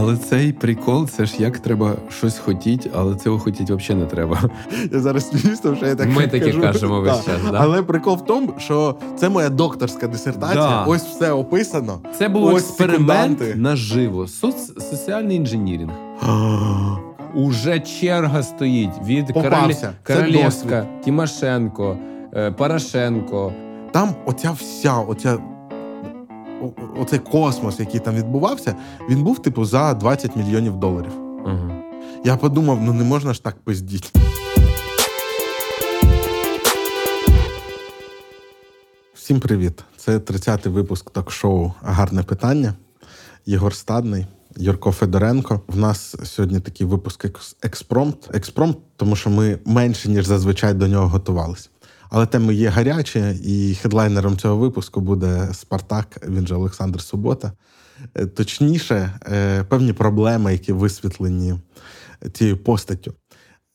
Але цей прикол, це ж як треба щось хотіти, але цього хотіти взагалі не треба. Я зараз сміюся, що я так Ми кажу. кажемо весь час. Да? Але прикол в тому, що це моя докторська дисертація. Да. Ось все описано. Це був Ось експеримент секунданти. наживо. Соц... Соціальний інженірінг. Уже черга стоїть від Попався. Королі... Це Королевська, Тимошенко, е, Порошенко. Там оця вся, оця. Оцей космос, який там відбувався, він був типу за 20 мільйонів доларів. Угу. Я подумав, ну не можна ж так пиздіть. Всім привіт! Це 30-й випуск ток-шоу Гарне питання. Єгор Стадний, Юрко Федоренко. В нас сьогодні такий випуск експромт. Експромт, тому що ми менше, ніж зазвичай до нього готувалися. Але теми є гарячі, і хедлайнером цього випуску буде Спартак, він же Олександр Субота. Е, Точніше, е, певні проблеми, які висвітлені цією постаттю.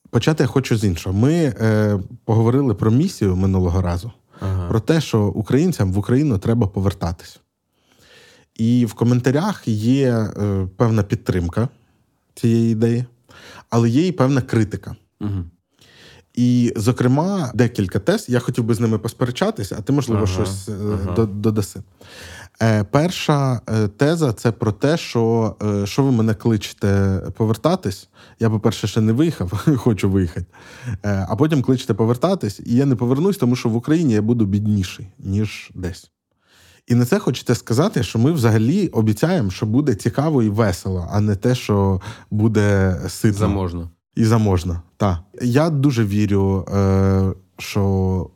Почати я хочу з іншого. Ми е, поговорили про місію минулого разу, Ага. про те, що українцям в Україну треба повертатись. І в коментарях є певна підтримка цієї ідеї, але є і певна критика. Угу. І, зокрема, декілька тез. Я хотів би з ними посперечатися, а ти, можливо, Ага, щось е, ага. додаси. Е, перша е, теза це про те, що, що ви мене кличете повертатись. Я, по-перше, ще не виїхав, хочу виїхати. Е, а потім кличете повертатись, і я не повернусь, тому що в Україні я буду бідніший, ніж десь. І на це хочете сказати, що ми взагалі обіцяємо, що буде цікаво і весело, а не те, що буде ситно Заможно. і заможна. Так. Я дуже вірю, е, що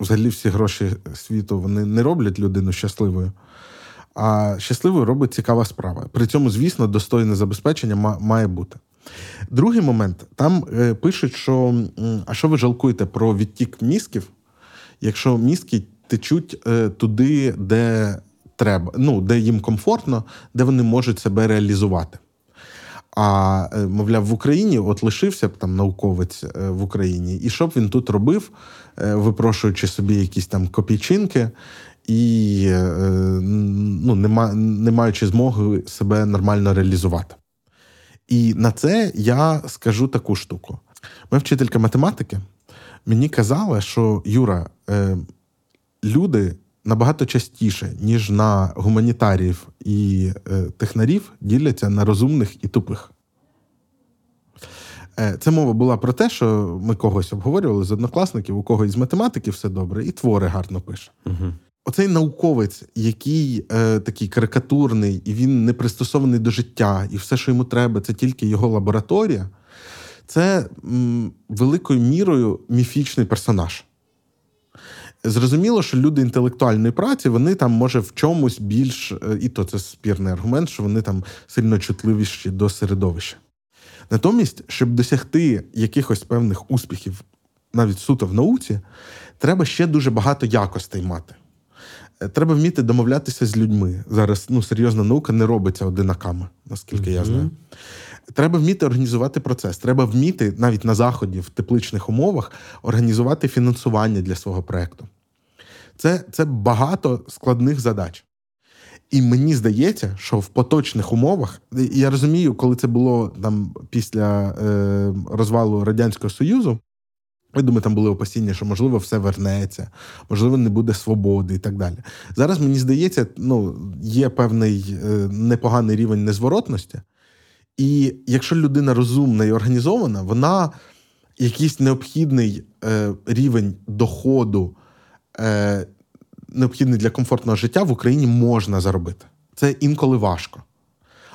взагалі всі гроші світу вони не роблять людину щасливою. А щасливою робить цікава справа. При цьому, звісно, достойне забезпечення має бути. Другий момент: там е, пишуть, що а що ви жалкуєте про відтік мізків, якщо мізки течуть е, туди, де треба, ну, де їм комфортно, де вони можуть себе реалізувати. А е, мовляв, в Україні от лишився б там науковець е, в Україні, і що б він тут робив, е, випрошуючи собі якісь там копійчинки, і ну, не, маючи змоги себе нормально реалізувати. І на це я скажу таку штуку. Моя вчителька математики мені казала, що Юра, люди набагато частіше, ніж на гуманітаріїв і е, технарів, діляться на розумних і тупих. Е, Це мова була про те, що ми когось обговорювали з однокласників, у кого із математики все добре, і твори гарно пише. Угу. Оцей науковець, який е, такий карикатурний, і він не пристосований до життя, і все, що йому треба, це тільки його лабораторія, це м, великою мірою міфічний персонаж. Зрозуміло, що люди інтелектуальної праці, вони там, може, в чомусь більш, е, і то це спірний аргумент, що вони там сильно чутливіші до середовища. Натомість, щоб досягти якихось певних успіхів, навіть суто в науці, треба ще дуже багато якостей мати. Е, Треба вміти домовлятися з людьми. Зараз ну, серйозна наука не робиться одинаками, наскільки я знаю. Треба вміти організувати процес. Треба вміти навіть на заході в тепличних умовах організувати фінансування для свого проекту. Це, це багато складних задач. І мені здається, що в поточних умовах, я розумію, коли це було там після е, розвалу Радянського Союзу, я думаю, там були опасіння, що можливо все вернеться, можливо, не буде свободи і так далі. Зараз мені здається, ну, є певний е, непоганий рівень незворотності. І якщо людина розумна і організована, вона якийсь необхідний е, рівень доходу, е, необхідний для комфортного життя в Україні можна заробити. Це інколи важко.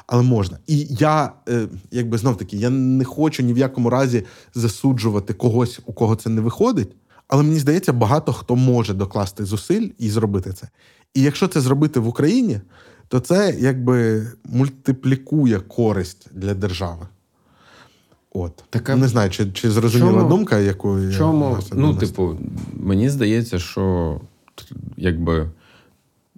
Але можна. І я, е, якби знов таки, я не хочу ні в якому разі засуджувати когось, у кого це не виходить. Але мені здається, багато хто може докласти зусиль і зробити це. І якщо це зробити в Україні, то це якби мультиплікує користь для держави. От. Така- Не знаю, чи, чи зрозуміла Чому- думка, яку я Чому? Ну, донести. типу, мені здається, що якби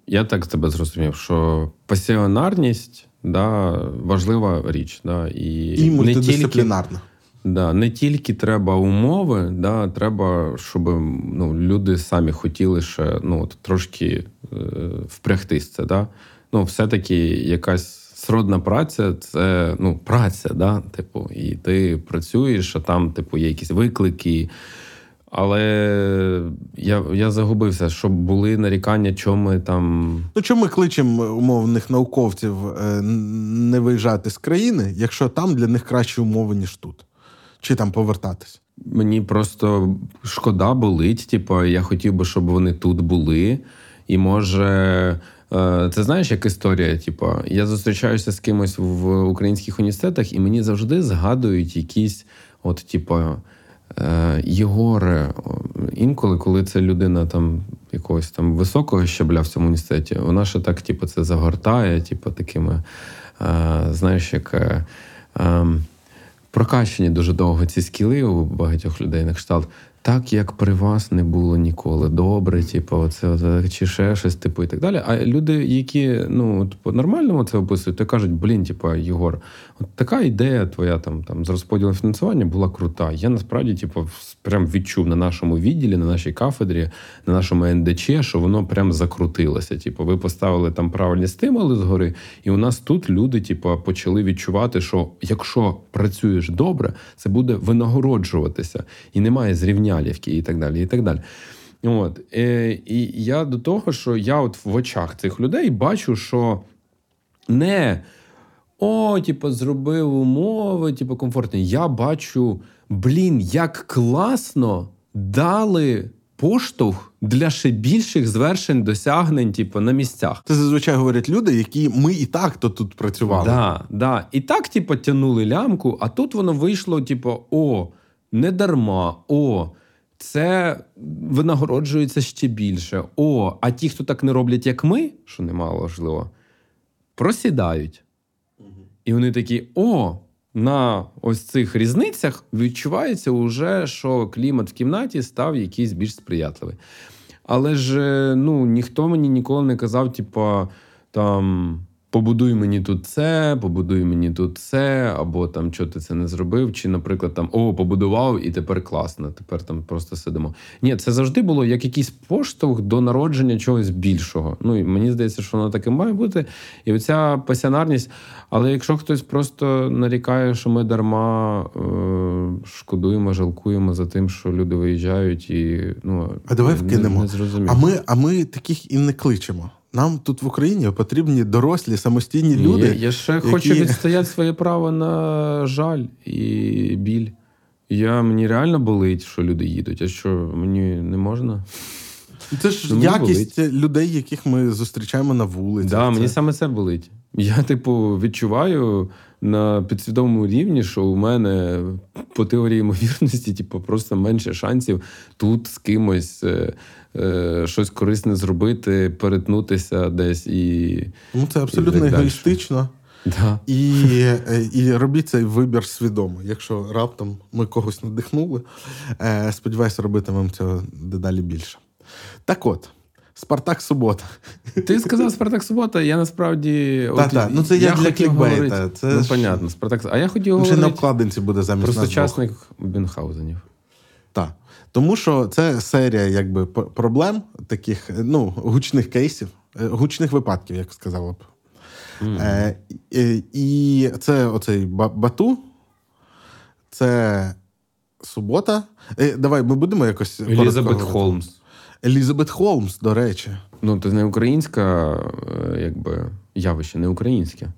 я так тебе зрозумів, що пасіонарність да, важлива річ. Да, і, і не тільки, мультидисциплінарна. да, не тільки треба умови, да, треба, щоб ну, люди самі хотіли ще ну, от, трошки е, впрягтись це. Да? Ну, все-таки якась сродна праця це ну, праця, да? типу, і ти працюєш, а там, типу, є якісь виклики. Але я я загубився, щоб були нарікання, чому ми там. Ну, чому ми кличемо умовних науковців е, не виїжджати з країни, якщо там для них кращі умови, ніж тут? Чи там повертатись? Мені просто шкода болить. Типу, я хотів би, щоб вони тут були. І може. Е, це знаєш, як історія? Типу, я зустрічаюся з кимось в українських університетах, і мені завжди згадують якісь, от, типу, Е, Єгоре, інколи, коли це людина там якогось там високого щабля в цьому університеті, вона ще так, типу, це загортає, типу, такими, е, знаєш, як ем, прокачені дуже довго ці скіли у багатьох людей на кшталт так, як при вас не було ніколи. Добре, типу, оце чи ще щось, типу, і так далі. А люди, які ну, по нормальному це описують, то кажуть, блін, типу, Єгор, от така ідея твоя там там з розподілом фінансування була крута. Я насправді, типу, прям відчув на нашому відділі, на нашій кафедрі, на нашому НДЧ, що воно прям закрутилося. Типу, ви поставили там правильні стимули згори, і у нас тут люди, типу, почали відчувати, що якщо працюєш добре, це буде винагороджуватися і немає зрівня сигналівки і так далі. І так далі. От. Е, І я до того, що я от в очах цих людей бачу, що не о, типу, зробив умови, типу, комфортні. Я бачу, блін, як класно дали. Поштовх для ще більших звершень досягнень, типу, на місцях. Це зазвичай говорять люди, які ми і так то тут працювали. Да, да. І так, типу, тянули лямку, а тут воно вийшло, типу, о, не дарма, о, це винагороджується ще більше. О, а ті, хто так не роблять, як ми, що немало важливо, просідають. І вони такі: о, на ось цих різницях відчувається, уже, що клімат в кімнаті став якийсь більш сприятливий. Але ж ну, ніхто мені ніколи не казав, типу, там побудуй мені тут це, побудуй мені тут це, або там що ти це не зробив, чи, наприклад, там о, побудував і тепер класно, тепер там просто сидимо. Ні, це завжди було як якийсь поштовх до народження чогось більшого. Ну і мені здається, що воно таке має бути. І оця пасіонарність. Але якщо хтось просто нарікає, що ми дарма е- шкодуємо, жалкуємо за тим, що люди виїжджають, і ну а давай вкинемо. Не, не а ми, а ми таких і не кличемо. Нам тут в Україні потрібні дорослі, самостійні люди. Я, я ще які... хочу відстояти своє право на жаль і біль. Я Мені реально болить, що люди їдуть. А що мені не можна? Це ж мені якість болить. людей, яких ми зустрічаємо на вулиці. Да, це... Мені саме це болить. Я, типу, відчуваю на підсвідомому рівні, що у мене по теорії ймовірності, типу, просто менше шансів тут з кимось е, е, щось корисне зробити, перетнутися десь і. Ну, це абсолютно егоїстично. Да. І е, і робіть цей вибір свідомо. Якщо раптом ми когось надихнули, е, сподіваюся, робитимемо цього дедалі більше. Так от. Спартак Субота. Ти сказав Спартак Субота, я насправді. Так, так, ну це я для клікбейта. Це ну, ж... понятно, Спартак А я хотів говорити... на обкладинці буде замість Про сучасних Бюнхгаузенів. Так. Тому що це серія якби проблем, таких ну, гучних кейсів, е, гучних випадків, як сказала б. Mm. Е, е, І це оцей Бату, це субота. Е, Давай ми будемо якось. Елізабет Холмс. Елізабет Холмс, до речі. Ну, це не українська, е, якби явище, не українське.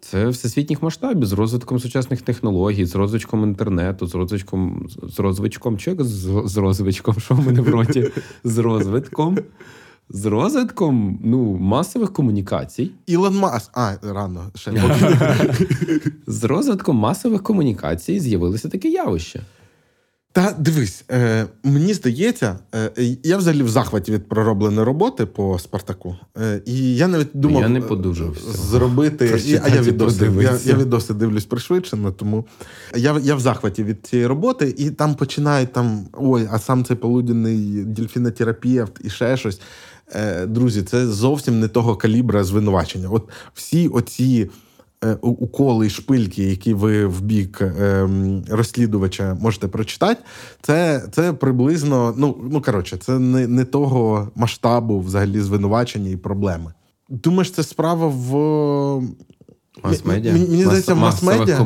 Це всесвітніх масштабів з розвитком сучасних технологій, з розвитком інтернету, з розвитком, з розвитком, чи з, з розвитком, що в мене в роті? З розвитком. З розвитком ну, масових комунікацій. Ілон Маск. А, рано ще. З розвитком масових комунікацій з'явилося таке явище. Та дивись, е, мені здається, е, я взагалі в захваті від проробленої роботи по Спартаку. Е, і я навіть думав я не зробити. І, а я відоси, я, я відоси дивлюсь пришвидшено, тому я я в захваті від цієї роботи, і там починають там ой, а сам цей полуденний дельфінотерапевт і ще щось. Е, Друзі, це зовсім не того калібра звинувачення. От всі оці. Е, уколи і шпильки, які ви в бік ем, розслідувача можете прочитати, це це приблизно, ну ну коротше, це не не того масштабу взагалі звинувачення і проблеми. Думаєш, це справа в Мас-медіа? Мені, мені здається, мас-медіа.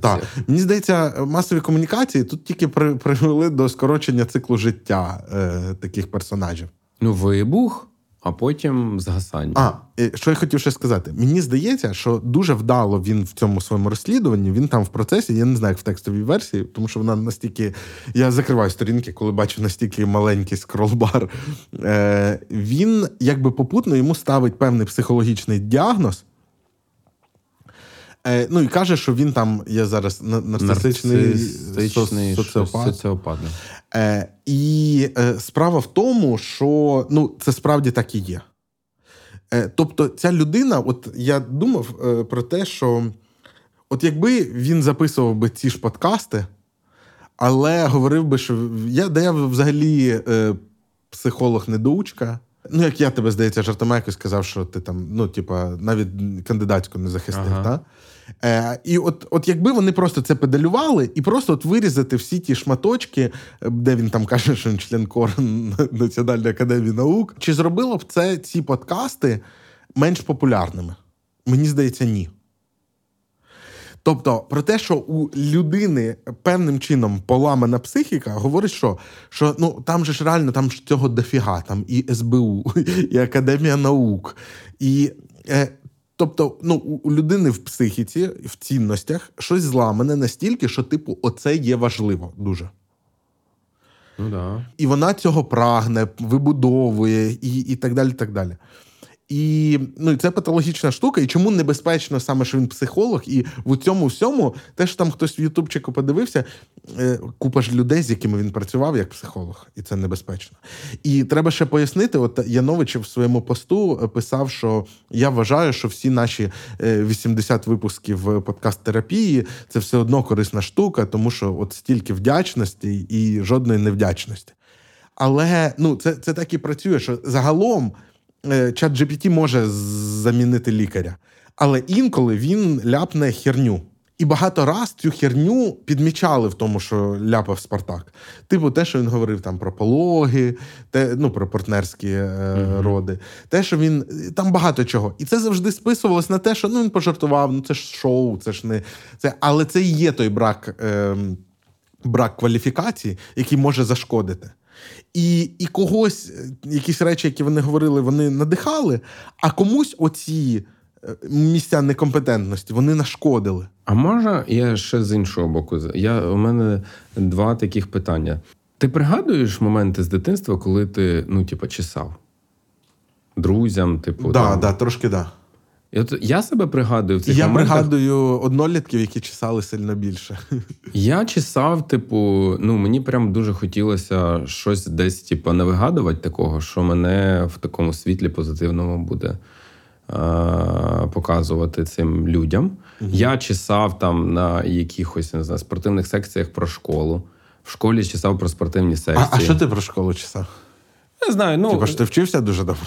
Так. Мені здається, масові комунікації тут тільки при, привели до скорочення циклу життя е, таких персонажів. Ну, вибух, а потім згасання. А, що я хотів ще сказати? Мені здається, що дуже вдало він в цьому своєму розслідуванні. Він там в процесі, я не знаю, як в текстовій версії, тому що вона настільки. Я закриваю сторінки, коли бачу настільки маленький скролбар. Е, Він якби попутно йому ставить певний психологічний діагноз. Е, Ну і каже, що він там є зараз на- нарцисичний Нарцисичний со- соціопат. соціопат. да. Е, і е, справа в тому, що ну, це справді так і є. Е, тобто, ця людина, от я думав е, про те, що от якби він записував би ці ж подкасти, але говорив би, що я, да я взагалі е, психолог-недоучка. Ну, як я тебе, здається, жартома якось сказав, що ти там, ну, типа, навіть кандидатську не захистив. Ага. Та? Е, і от, от якби вони просто це педалювали, і просто от вирізати всі ті шматочки, е, де він там каже, що він член кор Національної академії наук, чи зробило б це ці подкасти менш популярними? Мені здається, ні. Тобто про те, що у людини певним чином поламана психіка, говорить, що, що ну там же ж реально там ж цього дофіга, там і СБУ, і Академія наук. І, е, тобто, ну, у людини в психіці, в цінностях щось зламане настільки, що, типу, оце є важливо дуже. Ну да. І вона цього прагне, вибудовує і, і так далі. так далі. І ну, і це патологічна штука. І чому небезпечно саме, що він психолог, і в цьому всьому, те, що там хтось в Ютубчику подивився, е, купа ж людей, з якими він працював як психолог, і це небезпечно. І треба ще пояснити: от Янович в своєму посту писав, що я вважаю, що всі наші е, 80 випусків подкаст-терапії це все одно корисна штука, тому що от стільки вдячності і жодної невдячності. Але ну, це, це так і працює, що загалом е, чат GPT може замінити лікаря, але інколи він ляпне херню. І багато раз цю херню підмічали в тому, що ляпав Спартак. Типу, те, що він говорив там про пологи, те, ну, про партнерські е, роди, те, що він там багато чого. І це завжди списувалось на те, що ну він пожартував, ну це ж шоу, це ж не це. Але це і є той брак, е, брак кваліфікації, який може зашкодити. І, і когось, е, якісь речі, які вони говорили, вони надихали, а комусь оці е, місця некомпетентності вони нашкодили. А може, я ще з іншого боку. Я, у мене два таких питання. Ти пригадуєш моменти з дитинства, коли ти, ну, типа, чесав? Друзям, типу. Да, там? да, трошки да. І от я себе пригадую в цих Я моментах. пригадую однолітків, які чесали сильно більше. Я чесав, типу, ну мені прям дуже хотілося щось десь, типу, не вигадувати такого, що мене в такому світлі позитивному буде е- показувати цим людям. Я чесав там на якихось не знаю, спортивних секціях про школу. В школі чесав про спортивні секції. А, а що ти про школу чесав? Не знаю, ну. Типа, що ти вчився дуже добре?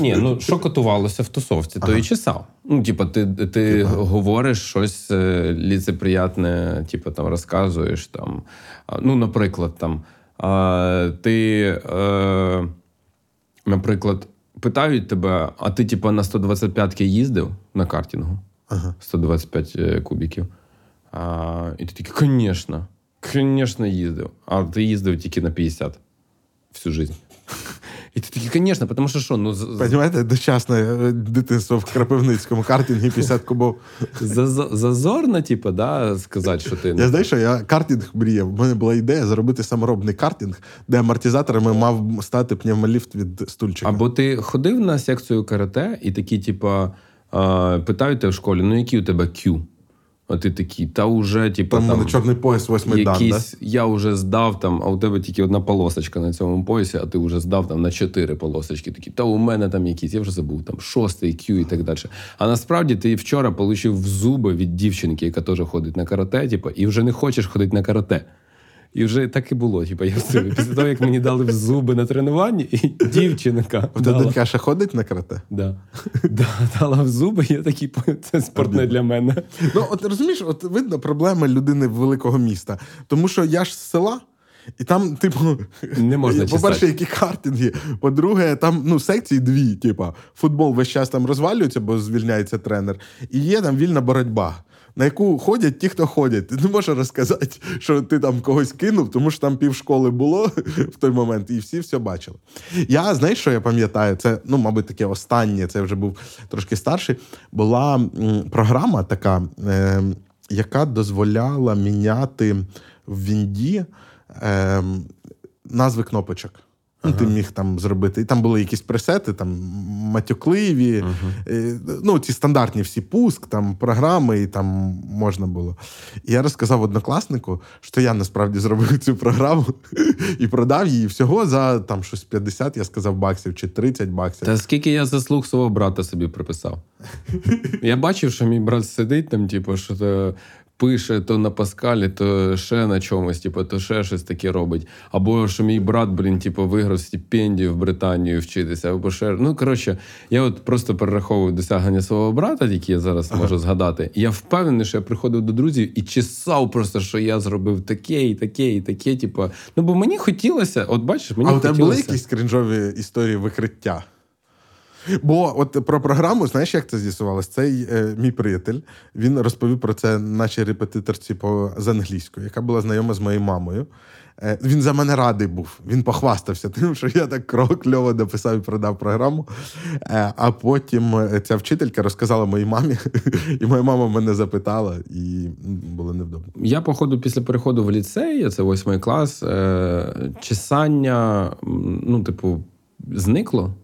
Ні, ну що котувалося в тусовці, то і чесав. Ну, типа, ти, ти говориш щось е, ліцеприятне, типу, там розказуєш там. Ну, наприклад, там а, ти, е, наприклад, питають тебе, а ти, типа, на 125-ки їздив на картингу? Ага. 125 е, кубіків. А, і ти такий, звісно, звісно, їздив. А ти їздив тільки на 50 всю життя. Ти звісно, тому що що, ну, з- дочасне е, дитинство в Крапивницькому картингі 50 кубов. Зазорно, типу, да, сказати, що ти Я знаю, що я картинг мріяв. У мене була ідея зробити саморобний картинг, де амортизаторами мав стати пневмоліфт від стульчика. Або ти ходив на секцію карате, і такі, типа, а, питають тебе в школі, ну який у тебе Q? А ти такий, та уже, типу, Там там, чорний пояс восьмий дан, да? я вже здав там, а у тебе тільки одна полосочка на цьому поясі, а ти вже здав там на чотири полосочки. Такі, та у мене там якісь, я вже забув, там шостий Q і так далі. А насправді ти вчора отримав в зуби від дівчинки, яка теж ходить на карате, типу, і вже не хочеш ходити на карате. І вже так і було. Типу, я все, після того, як мені дали в зуби на тренуванні, і дівчинка. Дала- донька ще ходить на карате? Да. Да, дала в зуби, я такий, це спорт не для мене. Ну, от розумієш, от видно проблеми людини великого міста. Тому що я ж з села, І там, типу, Не можна по-перше, які картинги. По-друге, там ну, секції дві. Типу, футбол весь час там розвалюється, бо звільняється тренер, і є там вільна боротьба. На яку ходять ті, хто ходять. Ти не можеш розказати, що ти там когось кинув, тому що там півшколи було в той момент, і всі все бачили. Я знаєш, що я пам'ятаю? Це, ну, мабуть, таке останнє, це вже був трошки старший. Була програма така, е, яка дозволяла міняти в Вінді е, назви кнопочок. Ну, ти міг там зробити. І там були якісь пресети, там матюкливі, е, ну, ці стандартні всі пуск, там програми, і там можна було. І я розказав однокласнику, що я насправді зробив цю програму і продав її всього за там щось 50, я сказав, баксів чи 30 баксів. Та скільки я заслуг свого брата собі приписав. Я бачив, що мій брат сидить там, типу, що пише то на Паскалі, то ще на чомусь, типу, то ще щось таке робить. Або що мій брат, блін, типу, виграв стипендію в Британію вчитися, або ще. Ну, коротше, я от просто перераховую досягнення свого брата, які я зараз можу згадати. Я впевнений, що я приходив до друзів і чесав просто, що я зробив таке, і таке, і таке. Типу. Ну, бо мені хотілося, от бачиш, мені а у тебе були якісь крінжові історії викриття? Бо от про програму, знаєш, як це з'ясувалось? Цей е, мій приятель він розповів про це нашій репетиторці по з англійської, яка була знайома з моєю мамою. Е, він за мене радий був. Він похвастався тим, що я так кльово написав і продав програму. Е, а потім е, ця вчителька розказала моїй мамі, і моя мама мене запитала, і було невдобно. Я, походу, після переходу в ліцей, це восьмий клас, е, чесання, ну, типу, зникло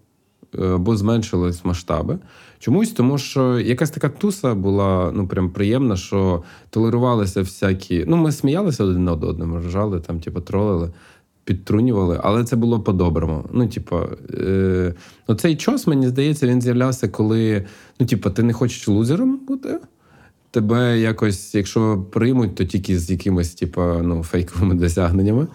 або зменшились масштаби. Чомусь, тому що якась така туса була ну прям приємна, що толерувалися всякі. Ну, ми сміялися один над одним, ржали, там, типу, тролили, підтрунювали, але це було по-доброму. Ну, типу, е, ну, цей час, мені здається, він з'являвся, коли ну, типу, ти не хочеш лузером бути. Тебе якось, якщо приймуть, то тільки з якимось, типу, ну, фейковими досягненнями.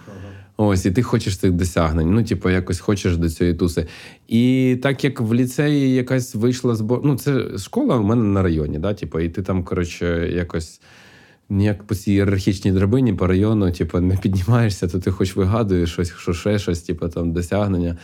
Ось, і ти хочеш цих досягнень. Ну, типу, якось хочеш до цієї туси. І так як в ліцеї якась вийшла збор. Ну, це школа у мене на районі, да? типу, і ти там, коротше, якось. Ніяк по цій ієрархічній драбині по району, типу, не піднімаєшся, то ти хоч вигадуєш щось, що ще щось, типу, там досягнення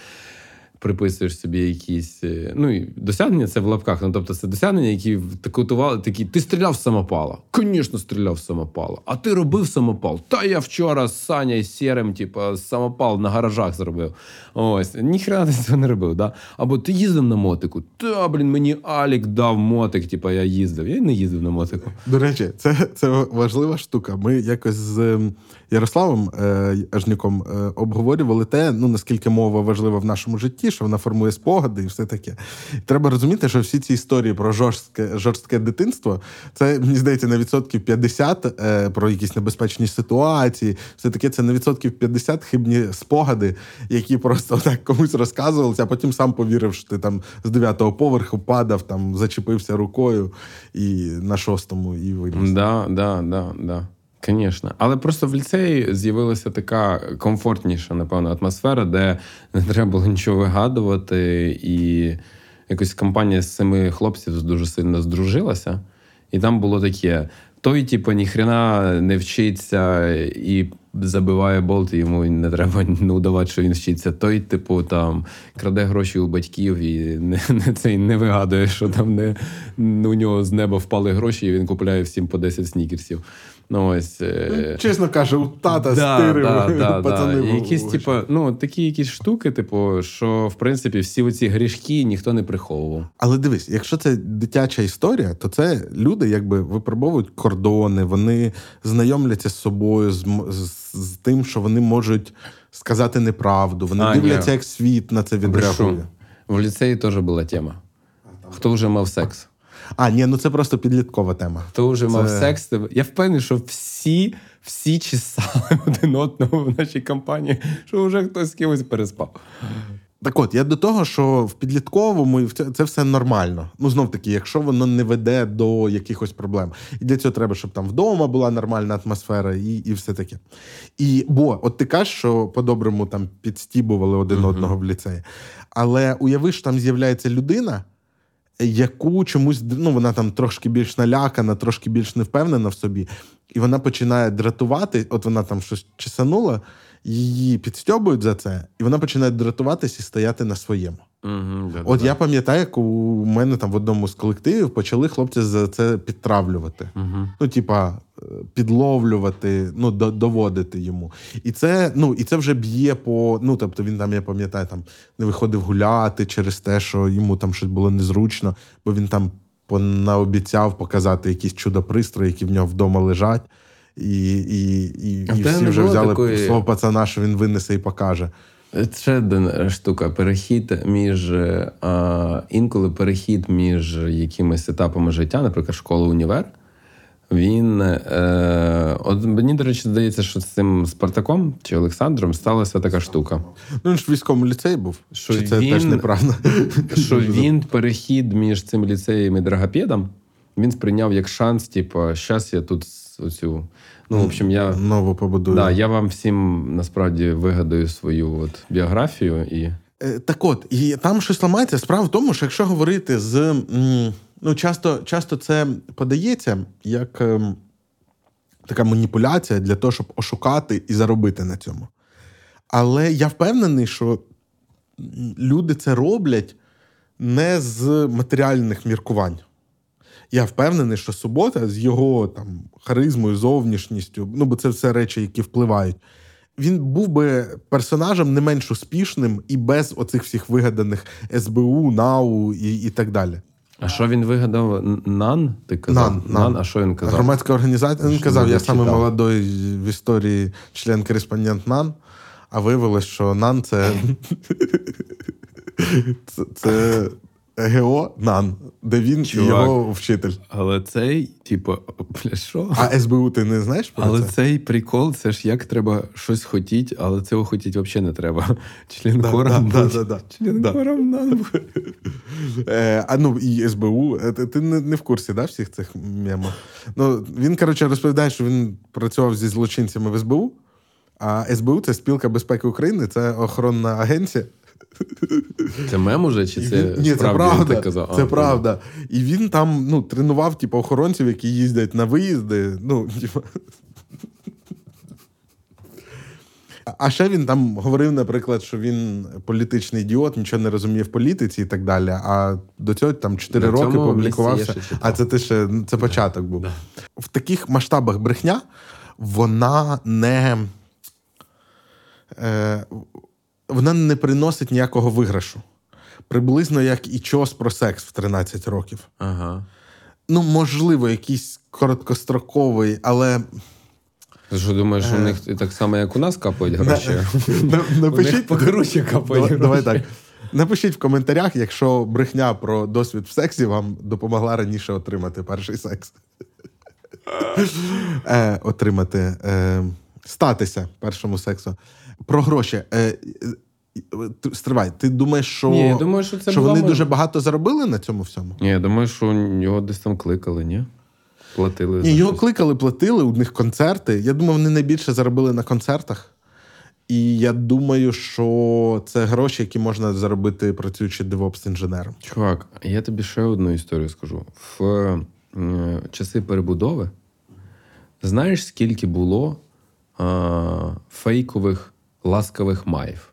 приписуєш собі якісь. е, Ну, досягнення це в лапках. Ну, тобто, це досягнення, які такутували, такі. Ти стріляв з самопала. Звісно, стріляв з самопала. А ти робив самопал? Та я вчора з Саня і Сєрем, типу, самопал на гаражах зробив. Ось, ніхрена ти цього не робив, да? Або ти їздив на мотику. Та, блін, мені Алік дав мотик, типу, я їздив. Я не їздив на мотику. До речі, це, це важлива штука. Ми якось з ем, Ярославом е, Ажнюком е, обговорювали те, ну наскільки мова важлива в нашому житті, що вона формує спогади і все таке. Треба розуміти, що всі ці історії про жорстке, жорстке дитинство, це мені здається на відсотків 50 е, про якісь небезпечні ситуації. Все таке це на відсотків 50 хибні спогади, які просто так комусь розказувалися, а потім сам повірив, що ти там з дев'ятого поверху падав, там зачепився рукою і на шостому і виліз. Да, да, да, да. Звісно. Але просто в ліцеї з'явилася така комфортніша, напевно, атмосфера, де не треба було нічого вигадувати, і якось компанія з цими хлопців дуже сильно здружилася. І там було таке: той, типу, ніхрена не вчиться і забиває болт, йому не треба не удавати, що він вчиться. Той, типу, там краде гроші у батьків і не, не, цей, не вигадує, що там не, у нього з неба впали гроші, і він купляє всім по 10 снікерсів. Ну, ось, е, Чесно каже, у тата Да, стирив да, да, пацани. да. Якісь, типу, ну, такі якісь штуки, типу, що в принципі всі оці грішки ніхто не приховував. Але дивись, якщо це дитяча історія, то це люди якби випробовують кордони, вони знайомляться з собою, з, з, з тим, що вони можуть сказати неправду. Вони А, дивляться, ні. як світ на це відреагує. В ліцеї теж була тема. Хто вже мав секс? А, ні, ну це просто підліткова тема. Хто вже мав Це- секс? Я впевнений, що всі, всі чесали один одного в нашій компанії, що вже хтось з кимось переспав. Так от, я до того, що в підлітковому це, це все нормально. Ну, знов таки, якщо воно не веде до якихось проблем. І для цього треба, щоб там вдома була нормальна атмосфера і, і все таке. І, бо, от ти кажеш, що по-доброму там підстібували один одного в ліцеї. Але уяви, що там з'являється людина, яку чомусь ну, вона там трошки більш налякана, трошки більш невпевнена в собі, і вона починає дратувати. От вона там щось чесанула, її підстьобують за це, і вона починає дратуватись і стояти на своєму. Угу, да, От да. я пам'ятаю, як у мене там в одному з колективів почали хлопці за це підтравлювати. Угу. Ну, типа, е, підловлювати, ну, до- доводити йому. І це, ну, і це вже б'є по. Ну, тобто він там, я пам'ятаю, там не виходив гуляти через те, що йому там щось було незручно, бо він там понаобіцяв показати якісь чудо-пристрої, які в нього вдома лежать. І, і, і, і всі вже взяли такої- свого пацана, що він винесе і покаже. Ще одна штука: перехід між е, а, інколи перехід між якимись етапами життя, наприклад, школа, універ. Він е, от мені, до речі, здається, що з цим Спартаком чи Олександром сталася така штука. Ну, він ж в військовому ліцеї був. Що Чи це він- теж неправда? Що він перехід між цим ліцеєм і драгопедом він сприйняв як шанс, типу, щас я тут оцю. Ну, в общем, я, Нову побудую. да, я вам всім насправді вигадую свою от біографію і. Е, Так от, і там щось ламається. Справа в тому, що якщо говорити з. Ну, часто, часто це подається як ем, така маніпуляція для того, щоб ошукати і заробити на цьому. Але я впевнений, що люди це роблять не з матеріальних міркувань. Я впевнений, що субота з його там харизмою, зовнішністю, ну бо це все речі, які впливають. Він був би персонажем не менш успішним і без оцих всіх вигаданих СБУ, НАУ і, і так далі. А що він вигадав? Нан? Ти казав? Нан, Нан. А що він казав? Громадська організація. Він казав, я саме молодой в історії член-кореспондент НАН, а виявилось, що НАН це. це, це ГО НАН, де він Чувак. його вчитель. Але цей, типу, бля, що? А СБУ ти не знаєш про Але це? цей прикол, це ж як треба щось хотіти, але цього хотіти взагалі не треба. Член Да, хором да, да, да, Член да. хором нам. Е, а ну і СБУ. Е, Ти, ти не, не в курсі да, всіх цих мемів? Ну, він, коротше, розповідає, що він працював зі злочинцями в СБУ, а СБУ це спілка безпеки України, це охоронна агенція. Це мем уже, чи це він- Ні, це справді правда. казав? Це А, правда. І він там ну, тренував типу, охоронців, які їздять на виїзди. Ну, типу. А ще він там говорив, наприклад, що він політичний ідіот, нічого не розуміє в політиці і так далі. А до цього там 4 На роки публікувався. А це ти ще це початок був. Да. В таких масштабах брехня вона не. Е, вона не приносить ніякого виграшу. Приблизно як і чос про секс в 13 років. Ага. Ну, можливо, якийсь короткостроковий, але Ти що думаєш, у них так само, як у нас капають гроші? Напишіть них погруші капають Давай, давай так. Напишіть в коментарях, якщо брехня про досвід в сексі вам допомогла раніше отримати перший секс. е, отримати, е, статися першому сексу. Про гроші. Е, е, стривай, ти думаєш, що, Ні, я думаю, що це що вони ми- дуже багато заробили на цьому всьому? Ні, я думаю, що його десь там кликали, ні? Платили. Ні, за його щось. кликали, платили, у них концерти. Я думаю, вони найбільше заробили на концертах. І я думаю, що це гроші, які можна заробити, працюючи DevOps -інженером. Чувак, я тобі ще одну історію скажу. В е, часи перебудови знаєш, скільки було е, фейкових Ласкавих маїв?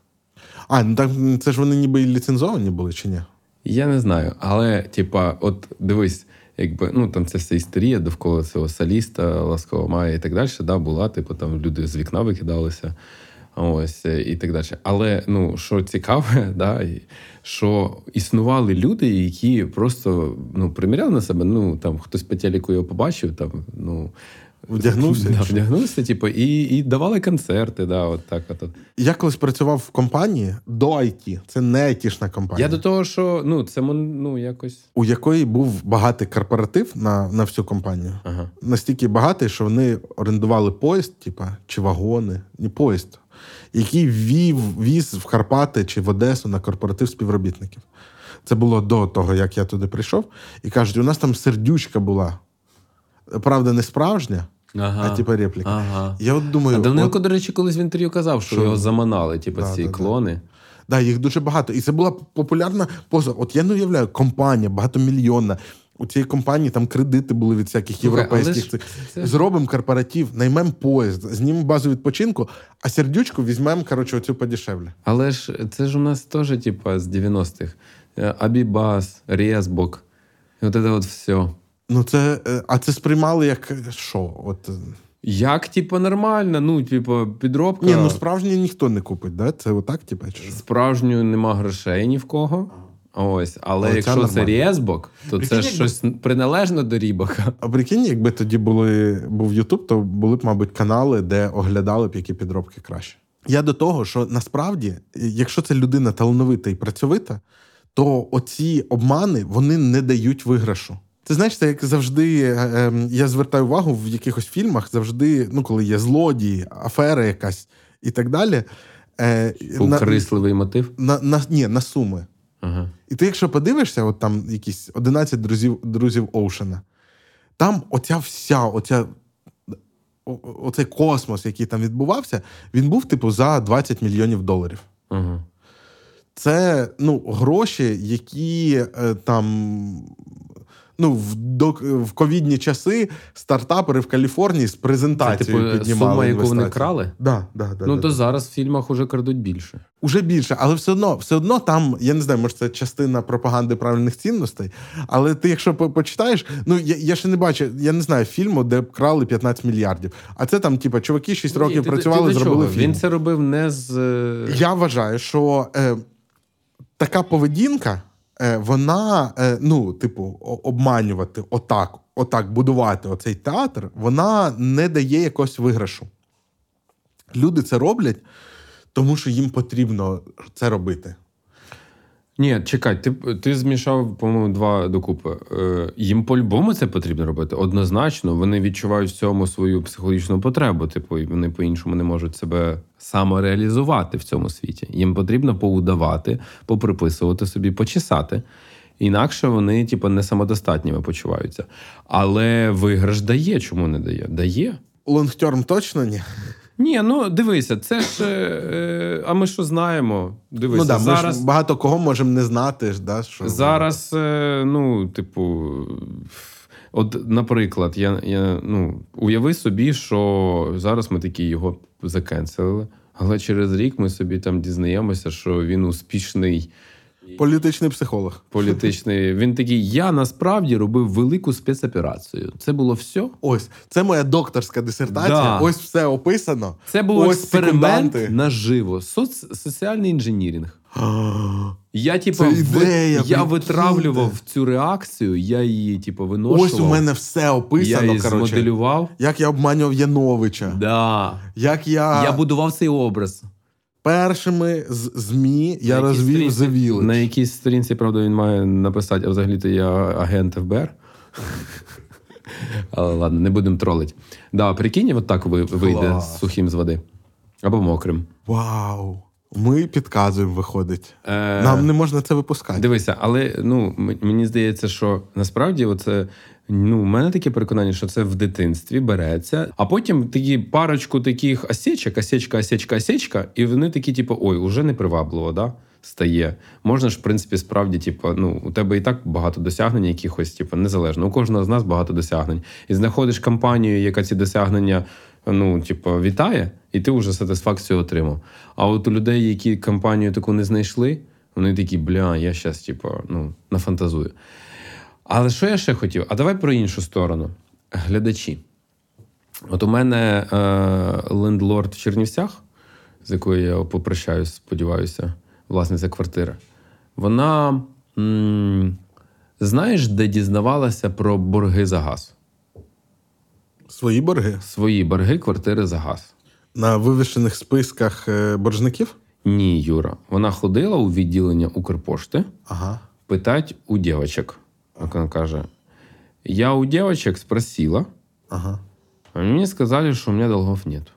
А, ну так це ж вони ніби і ліцензовані були, чи ні? Я не знаю, але, типа, от дивись, якби ну там ця вся історія довкола цього соліста, ласкового мая і так далі, да, була, типу, там люди з вікна викидалися. Ось е, і так далі. Але ну що цікаве, да, що існували люди, які просто ну, приміряли на себе. Ну там хтось по телеку його побачив, там ну Вдягнувся, да, вдягнувся, типу, і, і давали концерти. Да, от так, от. Я колись працював в компанії до IT. Це не айтішна компанія, Я до того, що ну це ну якось. у якої був багатий корпоратив на, на всю компанію. Ага. Настільки багатий, що вони орендували поїзд, типа, чи вагони, не поїзд, який вів, віз в Карпати чи в Одесу на корпоратив співробітників. Це було до того, як я туди прийшов. І кажуть, у нас там сердючка була. Правда, не справжня, Ага. а типа репліка. Ага. Я от думаю, А Данилко, от, до речі, колись в інтерв'ю казав, що, Що? його заманали, типу, Да, ці да, да. клони. Да, їх дуже багато. І це була популярна поза. От я не уявляю, компанія багатомільйонна. У цієї компанії там кредити були від всяких європейських. це- Зробимо корпоратив, наймемо поїзд, знімемо базу відпочинку, а сердючку візьмемо, коротше, оцю подешевле. Але ж це ж у нас теж, типа, з 90-х. Е, Абібас, Резбок. І от це от все. Ну, це, е, а це сприймали як що? От, е, Як, типу, нормально, ну, типу, підробка. ні, ну справжнє ніхто не купить, да? Це отак, типа, чи що? Справжню нема грошей ні в кого. Ось, але Але якщо це. Резбок, то Прикинь, це якби- щось приналежно до Рібака. А прикинь, якби тоді були, був Ютуб, то були б, мабуть, канали, де оглядали б, які підробки краще. Я до того, що насправді, якщо це людина талановита і працьовита, то оці обмани вони не дають виграшу. Ти знаєш, це як завжди, е, е, я звертаю увагу в якихось фільмах, завжди, ну, коли є злодії, афера якась і так далі. Е, на, мотив. на, на, ні, на суми. Ага. І ти, якщо подивишся, от там якісь 11 друзів, друзів Оушена, там оця вся, оця, о- оцей космос, який там відбувався, він був, типу, за 20 мільйонів доларів. Ага. Це ну, гроші, які е, там. Ну, в, до, в ковідні часи стартапери в Каліфорнії з Це, презентацією типу, піднімали сума, яку вони крали? Да, да, да, ну, да, то да. зараз в фільмах уже крадуть більше. Уже більше, але все одно, все одно там, я не знаю, може це частина пропаганди правильних цінностей. Але ти, якщо почитаєш, ну я, я ще не бачу, я не знаю фільму, де б крали 15 мільярдів. А це там, типа, чуваки 6 років Ні, ти- працювали, ти до зробили чого? фільм. Він це робив не з. е, Я вважаю, що е, така поведінка, вона, е, ну, типу, обманювати отак, отак, будувати оцей театр, вона не дає якогось виграшу. Люди це роблять, тому що їм потрібно це робити. Ні, чекай, ти, ти змішав, по-моєму, два докупи. Е, їм по-любому це потрібно робити. Однозначно, вони відчувають в цьому свою психологічну потребу. Типу, вони по-іншому не можуть себе самореалізувати в цьому світі. Їм потрібно поудавати, поприписувати собі, почесати. Інакше вони, типу, не самодостатніми почуваються. Але виграш дає, чому не дає? Дає. Лонгтерм точно ні. Ні, ну дивися, це ж. е, е, а ми що знаємо? Дивися, ну да, зараз. ми ж багато кого можемо не знати. ж, Да, що... Зараз, е, ну, типу, от, наприклад, я, я, ну, уяви собі, що зараз ми такі його закенселили, але через рік ми собі там дізнаємося, що він успішний Політичний психолог. політичний. Він такий: я насправді робив велику спецоперацію. Це було все. Ось, це моя докторська дисертація. Да. Ось все описано. Це був Ось експеримент секунданти. наживо. Соц, соціальний інженірінг. Я, типу, Це ви- я витравлював цю реакцію, я її, типу, виношував. Ось у мене все я описано. її коротше. змоделював. Як я обманював Яновича, Да. як я, Я будував цей образ. Першими з ЗМІ я На розвів Village. На якійсь сторінці, правда, він має написати, а взагалі-то я агент ФБР. Але ладно, не будемо тролити. Да, прикинь, от так вийде Клас. сухим з води. Або мокрим. Вау! Ми підказуємо, виходить. Е, Нам не можна це випускати. Дивися, але ну мені здається, що насправді оце. Ну, у мене таке переконання, що це в дитинстві береться, а потім такі парочку таких осечок, осечка, осечка, осечка, і вони такі, типу, ой, уже непривабливо, да? Стає. Можна ж, в принципі, справді, типу, ну, у тебе і так багато досягнень, якихось, типу, незалежно. У кожного з нас багато досягнень. І знаходиш компанію, яка ці досягнення, ну, типу, вітає, і ти вже сатисфакцію отримав. А от у людей, які компанію таку не знайшли, вони такі, бля, я щас, типу, ну, нафантазую. Але що я ще хотів? А давай про іншу сторону. Глядачі. От у мене е, лендлорд в Чернівцях, з якою я попрощаюсь, сподіваюся, власниця квартири. Вона м- знаєш, де дізнавалася про борги за газ? Свої борги Свої борги квартири за газ. На вивішених списках е, боржників? Ні, Юра. Вона ходила у відділення Укрпошти, Ага. питать у дівчаток. Як вона каже: Я у дівчаток спросила, Ага. А мне сказали, что у меня долгов нет.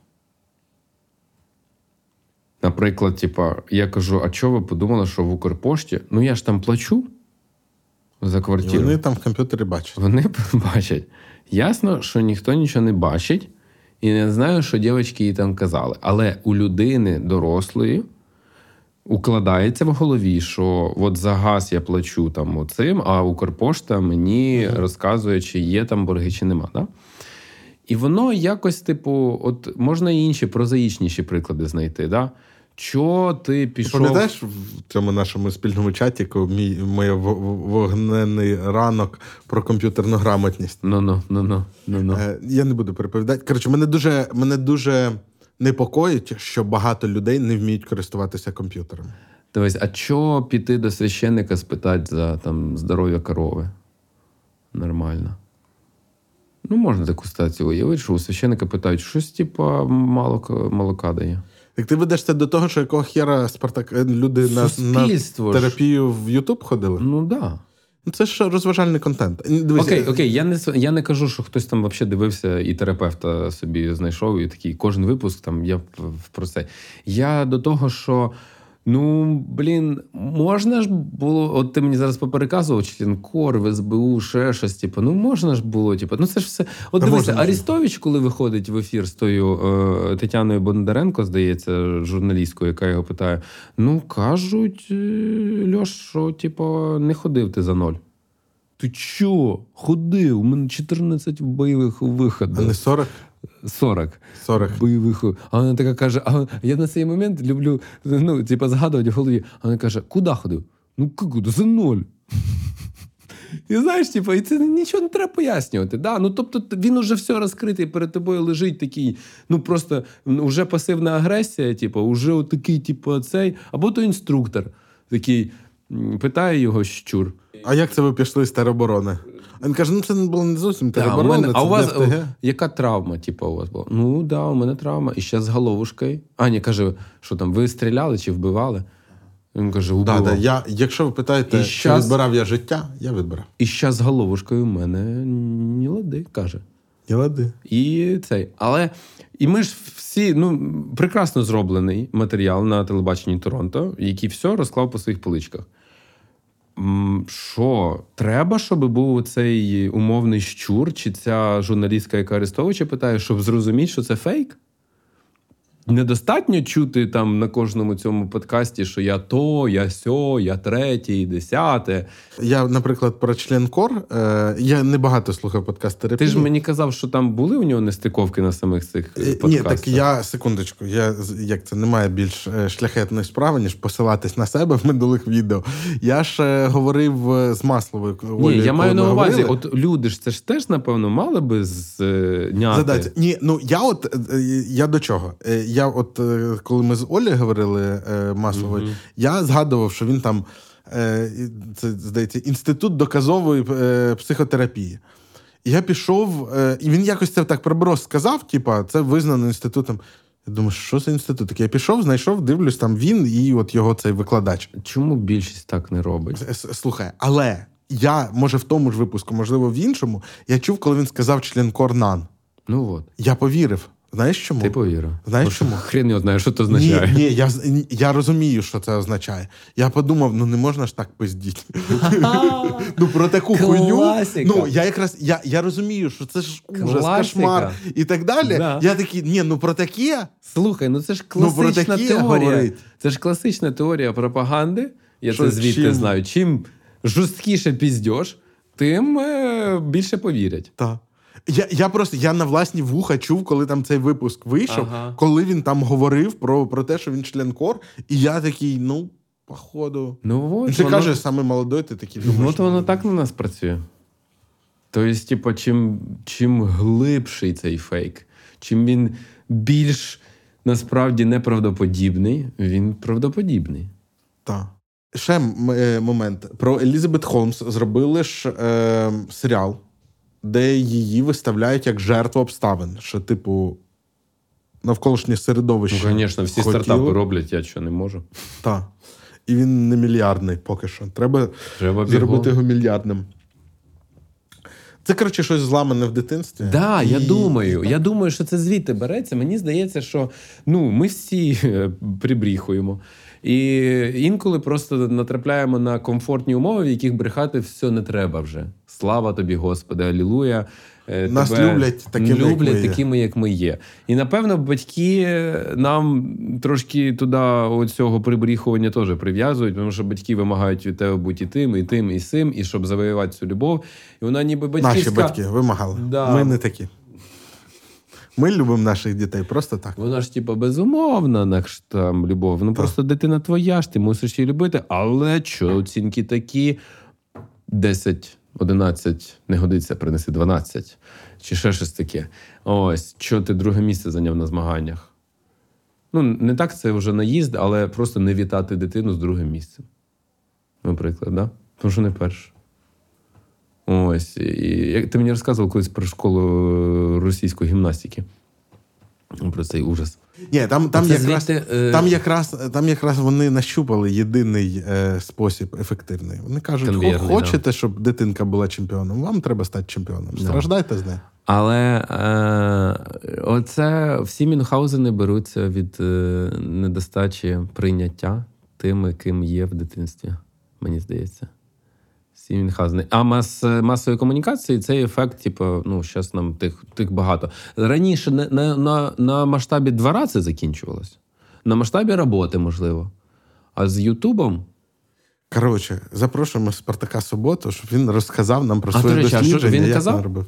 Наприклад, типа, я кажу: а чого ви подумали, що в Укрпошті? Ну я ж там плачу за І квартиру. вони там в комп'ютері бачать. Вони бачать. Ясно, що ніхто нічого не бачить, і не знаю, що дівчатки їй там казали. Але у людини дорослої укладається в голові, що от за газ я плачу там оцим, а Укрпошта мені розказує, чи є там борги, чи нема. Да? І воно якось, типу, от можна і інші прозаїчніші приклади знайти. Да? Чо ти пішов. Пам'ятаєш в цьому нашому спільному чаті, коли мій моє в- в- вогненний ранок про комп'ютерну грамотність? Ну, ну, ну, ну, ну, ну. Е, Я не буду переповідати. Коротше, мене дуже, мене дуже непокоїть, що багато людей не вміють користуватися комп'ютером. Дивись, а чо піти до священника спитати за там, здоров'я корови? Нормально. Ну, можна таку ситуацію уявити, що у священника питають, щось типа мало молока дає. Так ти ведеш це до того, що якого хера Спартак е, люди на, на Суспільство ж. терапію в Ютуб ходили? Ну так. Да. Ну, Це ж розважальний контент. Дивись, Окей, окей, я не с- я не кажу, що хтось там взагалі дивився і терапевта собі знайшов, і такий кожен випуск там я в- в- про це. Я до того, що ну блін, можна ж було, от ти мені зараз попереказував, членкор, в СБУ, ще щось, типу, ну можна ж було, типу, ну це ж все. От дивися. Арістович, коли виходить в ефір з тою е, Тетяною Бондаренко, здається, журналісткою, яка його питає: ну кажуть, е, Льош, що типу, не ходив ти за ноль. Ти чо? Ходив? У мене 14 бойових а не 40? 40 40. бойових. А вона така каже: а я на цей момент люблю ну, типу, згадувати в голові. А вона каже: куди ходив? Ну, куди? За ноль. І знаєш, типу, і це нічого не треба пояснювати. Да? Ну, тобто він уже все розкритий, перед тобою лежить такий, ну просто вже пасивна агресія, типу, уже отакий, типу, цей, або то інструктор такий питає його щур. А як це ви пішли з тероборони? А Він каже: ну це було не зовсім Да, у мене, а у вас ДФТГ. яка травма, типу, у вас була? Ну, да, у мене травма. І ще з головушкою. Аня каже, що там, ви стріляли чи вбивали? Він каже, убивав. да, я, якщо ви питаєте, І чи щас- відбирав я життя, я відбирав. І ще з головушкою у мене ні лади, каже. І лади. І цей. Але і ми ж всі, ну, прекрасно зроблений матеріал на телебаченні Торонто, який все розклав по своїх поличках. Що, треба, щоб був цей умовний щур, чи ця журналістка, яка Арестовича питає, щоб зрозуміти, що це фейк? Недостатньо чути там на кожному цьому подкасті, що я то, я сьо, я третє, десяте. Я, наприклад, про членкор. Е, я не багато слухав подкаст терапії. Ти ж мені казав, що там були у нього нестиковки на самих цих е, Е, подкастах. Ні, так я секундочку. Я як це немає більш е, шляхетної справи, ніж посилатись на себе в минулих відео. Я ж е, говорив з Масловою. Ні, я маю на увазі, говорили. от люди ж це ж теж, напевно, мали би зняти. Задати. Ні, ну я от я до чого? Я от е, коли ми з Олею говорили е, масовою, я згадував, що він там е, це здається інститут доказової е, психотерапії. Я пішов, е, і він якось це так проброс сказав: типа, це визнано інститутом. Я думаю, що за інститут? Так я пішов, знайшов, дивлюсь, там він і от його цей викладач. Чому більшість так не робить? Слухай, але я, може, в тому ж випуску, можливо, в іншому, я чув, коли він сказав член Корнан. Ну от, Я повірив. Знаєш чому? ти повірив. Знаєш чому? Хрен його знає, що це означає. ні, я, я розумію, що це означає. Я подумав, ну не можна ж так пиздіть. ну про таку хуйню. Ну я якраз я, я розумію, що це ж ужас, Класика. кошмар і так далі. Да. Я такий, ні, ну про таке. Слухай, ну це ж Ну, про класична теорія. говорить. Це ж класична теорія пропаганди. Я Що це звідти чим? знаю. Чим жорсткіше піздьош, тим е, більше повірять. Та. Я, я просто я на власні вуха чув, коли там цей випуск вийшов, Ага. коли він там говорив про, про те, що він член кор, і я такий, ну, походу. Ну Він воно- каже, саме молодой, ти такий думаєш. Ну, от воно ну, так на нас працює. Тобто, типу, чим, чим глибший цей фейк, чим він більш насправді неправдоподібний, він правдоподібний. Так. Ще е, момент. Про Елізабет Холмс зробили ж е, серіал, де її виставляють як жертву обставин. Що, типу, навколишнє середовище. Ну, звісно, всі хотіло. стартапи роблять, я що не можу. Так. І він не мільярдний поки що. Треба Треба зробити його мільярдним. Це, коротше, щось зламане в дитинстві. Да, я І- думаю. Я думаю, що це звідти береться. Мені здається, що ну, ми всі е, прибріхуємо. І інколи просто натрапляємо на комфортні умови, в яких брехати все не треба вже. Слава тобі, Господи, алілуя. е, Нас тебе люблять такими, як люблять ми є. такими, як ми є. І напевно, батьки нам трошки туди оцього прибріхування теж прив'язують, тому що батьки вимагають від тебе бути і тим, і тим, і сим, і щоб завоювати цю любов. І вона ніби батьківська. Наші батьки вимагали. Да. Ми не такі. Ми любимо наших дітей просто так. Вона ж, типу, безумовна наш там любов. Ну просто дитина твоя ж, ти мусиш її любити. Але що оцінки такі: 10, 11, не годиться, принеси 12. Чи ще щось таке. Ось, що ти друге місце зайняв на змаганнях. Ну, не так це вже наїзд, але просто не вітати дитину з другим місцем. Наприклад, да? Тому що не перше. Ось. І ти мені розказував колись про школу е, російської гімнастики. Про цей ужас. Ні, там, там, якраз, звідти, е, там, якраз, там якраз вони нащупали єдиний е, спосіб ефективний. Вони кажуть, Конвейерний, «Хо- хочете, щоб дитинка була чемпіоном, вам треба стати чемпіоном. Страждайте з нею. Але е, оце всі Мюнхгаузени беруться від е, недостачі прийняття тими, ким є в дитинстві, мені здається. Всі Мюнхгаузени. А мас, масової комунікації цей ефект, типу, ну, зараз нам тих, тих багато. Раніше на, на, на, на масштабі двора це закінчувалось. На масштабі роботи, можливо. А з Ютубом Коротше, запрошуємо Спартака Суботу, щоб він розказав нам про А, своє речі, а що, дослідження. він як казав? робив.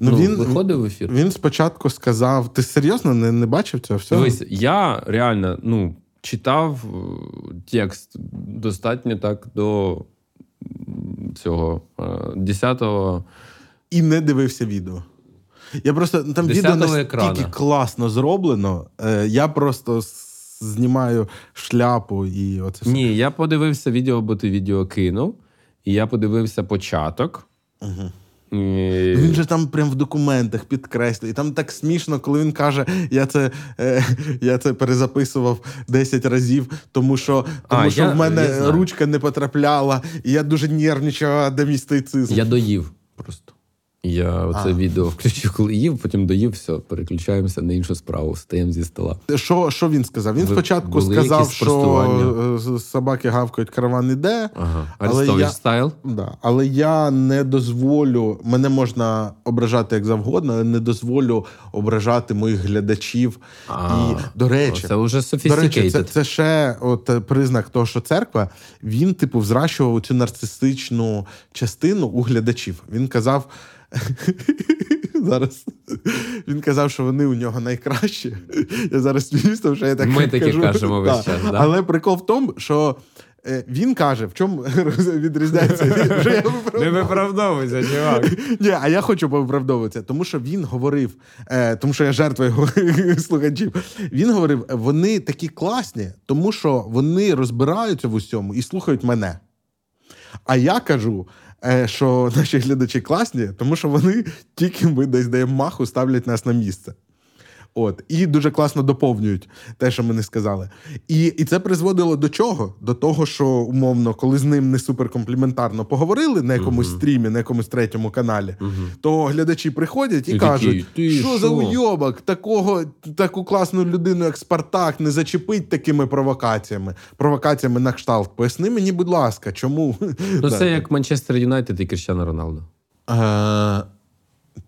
ну, він, виходив в ефір. він спочатку сказав: ти серйозно не, не бачив цього всього? Дивись, я реально ну, читав е, текст достатньо так до цього е, 10-го. І не дивився відео. Я просто там відео настільки екрана. класно зроблено. Е, я просто знімаю шляпу і оце все. Ні, я подивився відео, бо ти відео кинув. І я подивився початок. Угу. І... Він же там прям в документах підкреслює. І там так смішно, коли він каже: я це, е, я це перезаписував 10 разів, тому що, тому А, що я- в мене ручка не потрапляла, і я дуже нервничав, де містицизм. Я доїв просто. Я оце А. відео включив, коли їв, потім доїв, все, переключаємося на іншу справу, встаємо зі стола. Що, що він сказав? Він Ви- спочатку сказав, що е, собаки гавкають, караван іде. Ага. Але я- стайл. Да. Але я не дозволю, мене можна ображати як завгодно, але не дозволю ображати моїх глядачів. А, і, до речі, Це вже До речі, це, це ще от признак того, що церква він, типу, взращував цю нарцистичну частину у глядачів. Він казав. Зараз він казав, що вони у нього найкращі. Я зараз сміюсь, тому що я так Ми таке кажу. кажемо весь час, да? Але прикол в тому, що е, він каже, в чому відрізняється. Вже я виправдовую. виправдовуйся, чувак. Ні, а я хочу повиправдовуватися, тому що він говорив, е, тому що я жертва його слухачів. Він говорив, вони такі класні, тому що вони розбираються в усьому і слухають мене. А я кажу, що наші глядачі класні, тому що вони тільки ми десь даємо маху, ставлять нас на місце. От, і дуже класно доповнюють те, що ми не сказали. І, і це призводило до чого? До того, що умовно, коли з ним не суперкомпліментарно поговорили на якомусь стрімі, на якомусь третьому каналі, то глядачі приходять і, І кажуть, такі, «Ти що за уйобок, такого, таку класну людину, як Спартак, не зачепить такими провокаціями. Провокаціями на кшталт. Поясни мені, будь ласка, чому? Ну, це як Манчестер Юнайтед і Кріштиано Роналдо.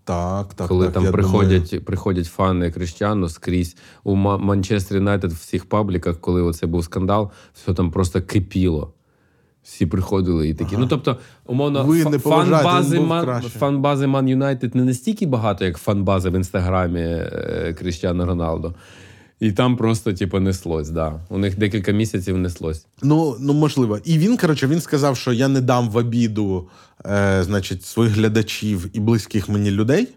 Так, так. Коли так, там я приходять, приходять фани Кріштиану скрізь у Манчестер Юнайтед в всіх пабліках, коли оце був скандал, все там просто кипіло. Всі приходили і такі. Ну тобто, умовно, Ви фа- не фан-бази Ман, фан-бази Ман Юнайтед не настільки багато, як фан-бази в інстаграмі е, Кріштиану Роналдо. І там просто, типу, неслось, да. У них декілька місяців неслось. Ну, ну можливо. І він, коротше, він сказав, що я не дам в обіду е, значить, своїх глядачів і близьких мені людей.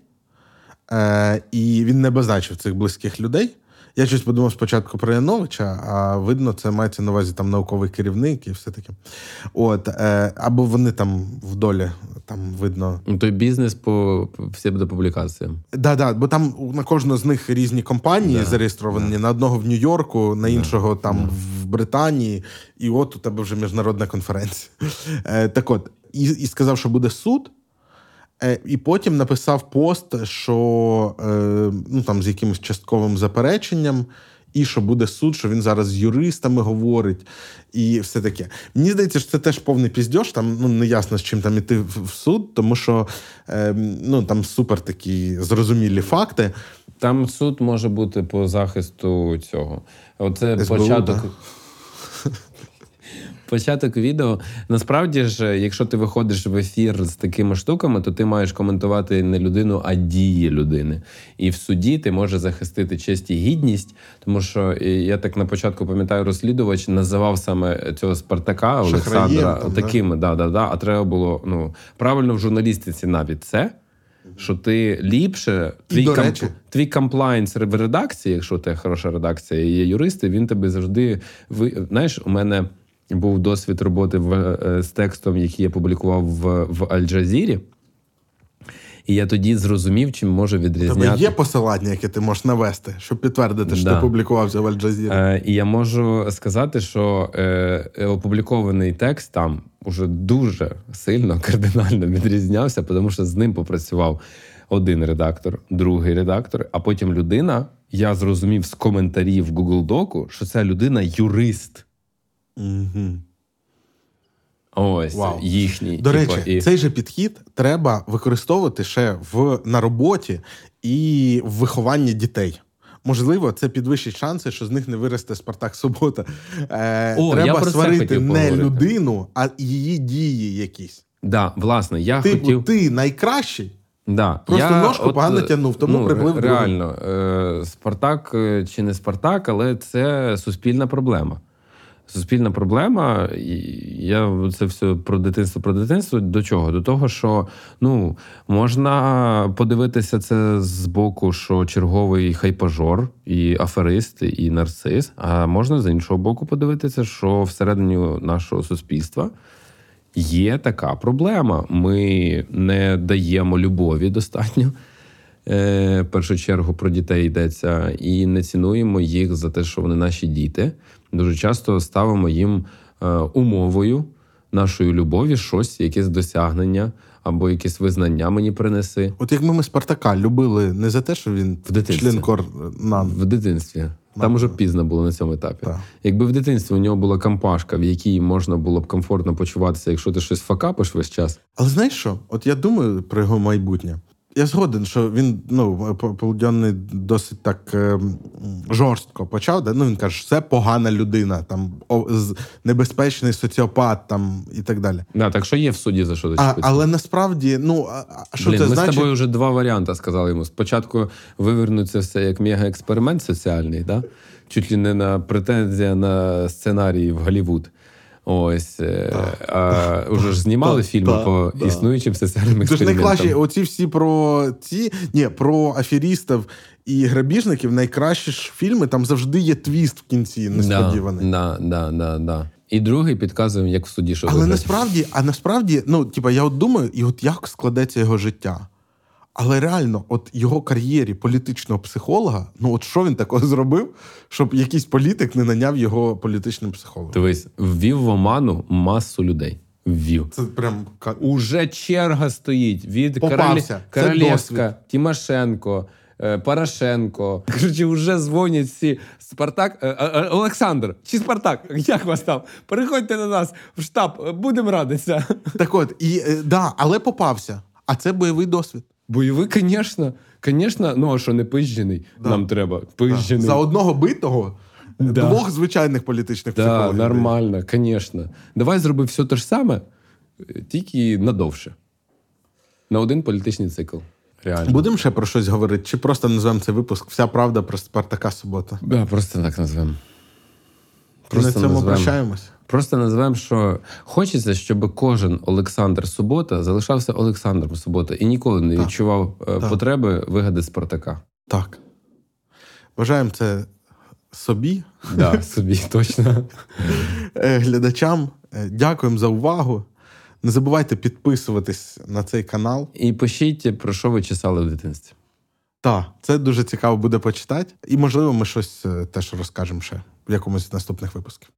Е, і він не обозначив цих близьких людей. Я щось подумав спочатку про Яновича, а видно, це мається на увазі там науковий керівник і все таке. От, е, або вони там в долі, там видно. Ну, той бізнес по, псевдопублікаціям. Да, да, бо там на кожного з них різні компанії Да, зареєстровані. На одного в Нью-Йорку, на іншого там в Британії, і от у тебе вже міжнародна конференція. Е, так от, і, і сказав, що буде суд. Е, і потім написав пост, що е, ну там з якимось частковим запереченням, і що буде суд, що він зараз з юристами говорить, і все таке. Мені здається, що це теж повний піздьош, там ну не ясно, з чим там іти в, суд, тому що е, ну там супер такі зрозумілі факти. Там суд може бути по захисту цього. Оце СБУ, початок. да? Початок відео. Насправді ж, якщо ти виходиш в ефір з такими штуками, то ти маєш коментувати не людину, а дії людини. І в суді ти можеш захистити честь і гідність, тому що е, я так на початку пам'ятаю, розслідувач називав саме цього Спартака Олександра там, да? такими, да, да, да. А треба було ну правильно в журналістиці навіть це. Що ти ліпше, твій, кам- речі- твій комплайнс в редакції, якщо тебе хороша редакція, і є юристи, він тебе завжди ви знаєш, у мене був досвід роботи в, е, з текстом, який я публікував в, в Аль-Джазірі. І я тоді зрозумів, чим може У тебе є посилання, яке ти можеш навести, щоб підтвердити, що Да. ти публікувався в Аль-Джазірі? Е, і я можу сказати, що е, опублікований текст там уже дуже сильно кардинально відрізнявся, тому що з ним попрацював один редактор, другий редактор, а потім людина. Я зрозумів з коментарів Google Доку, що ця людина юрист. Угу. Ось Вау. їхній. До типу, речі, і... цей же підхід треба використовувати ще в на роботі і в вихованні дітей. Можливо, це підвищить шанси, що з них не виросте Спартак Субота. Е, О, треба сварити не поговорити. людину, а її дії якісь. Да, власне, я Типу, хотів. ти найкращий. Да. Просто я, ножку погано тягнув, тому приплив другий. Реально, е, Спартак е, чи не Спартак, але це суспільна проблема. Суспільна проблема, і я це все про дитинство, про дитинство. До чого? До того, що ну можна подивитися це з боку, що черговий хайпажор, і аферист, і нарцис. А можна з іншого боку подивитися, що всередині нашого суспільства є така проблема. Ми не даємо любові достатньо. Е, в першу чергу про дітей йдеться, і не цінуємо їх за те, що вони наші діти. Дуже часто ставимо їм е, умовою нашої любові щось, якесь досягнення або якесь визнання мені принеси От як ми, Спартака любили не за те, що він В дитинстві. член нам. в дитинстві. Там уже пізно було на цьому етапі. Так. Якби в дитинстві у нього була компашка, в якій можна було б комфортно почуватися, якщо ти щось факапиш весь час. Але знаєш що? От я думаю про його майбутнє. Я згоден, що він ну Полуденний досить так е, жорстко почав. Да? Ну він каже, що це погана людина, там о, з- небезпечний соціопат, там і так далі. Да, так що є в суді за що А, зачепитися. але насправді, ну а, що Блін, це ми значить? з тобою вже два варіанти сказали йому. Спочатку вивернуть це все як мега-експеримент соціальний, да? чуть ли не на претензія на сценарій в Голлівуд. Ось е, а вже ж знімали фільми по існуючим соціальним Це ж експериментам. найкраще, оці всі про ці ні, про аферістів і грабіжників. Найкращі ж фільми там завжди є твіст в кінці, несподіваний. Да, да, да, да. І другий підказує, як в суді, що Але виграти. насправді, а насправді, ну, типа, я от думаю, і от як складеться його життя. Але реально, от його кар'єрі політичного психолога, ну от що він такого зробив, щоб якийсь політик не наняв його політичним психологом? Дивись, ввів в оману масу людей. Ввів. Це прям Уже черга стоїть від Попався. Королі... Це Королевська. Тимошенко, е, Порошенко. Коротше, вже дзвонять всі. Спартак, е, е, Олександр, чи Спартак? Як вас там? Переходьте на нас в штаб, будемо радитися. так от, і да, але попався. А це бойовий досвід. Бойовий, звісно. Звісно, ну а що не пизджений? Да. Нам треба. Да. Пизджений. За одного битого Да. двох звичайних політичних Так, психологів. нормально, звісно. Давай зроби все те ж саме, е, тільки надовше. На один політичний цикл. Реально. Будемо ще про щось говорити, чи просто назвемо цей випуск Вся правда про Спартака Субота. Да, просто так назвемо. І на цьому назвемо. прощаємось. Просто назвемо, що хочеться, щоб кожен Олександр Субота залишався Олександром Субота і ніколи не Так. відчував е, Так. потреби вигади Спартака. Так. Бажаємо це собі, Да, собі точно. е, глядачам. Е, Дякуємо за увагу. Не забувайте підписуватись на цей канал. І пишіть, про що ви чесали в дитинстві. Так, це дуже цікаво буде почитати. І, можливо, ми щось теж розкажемо ще в якомусь з наступних випусків.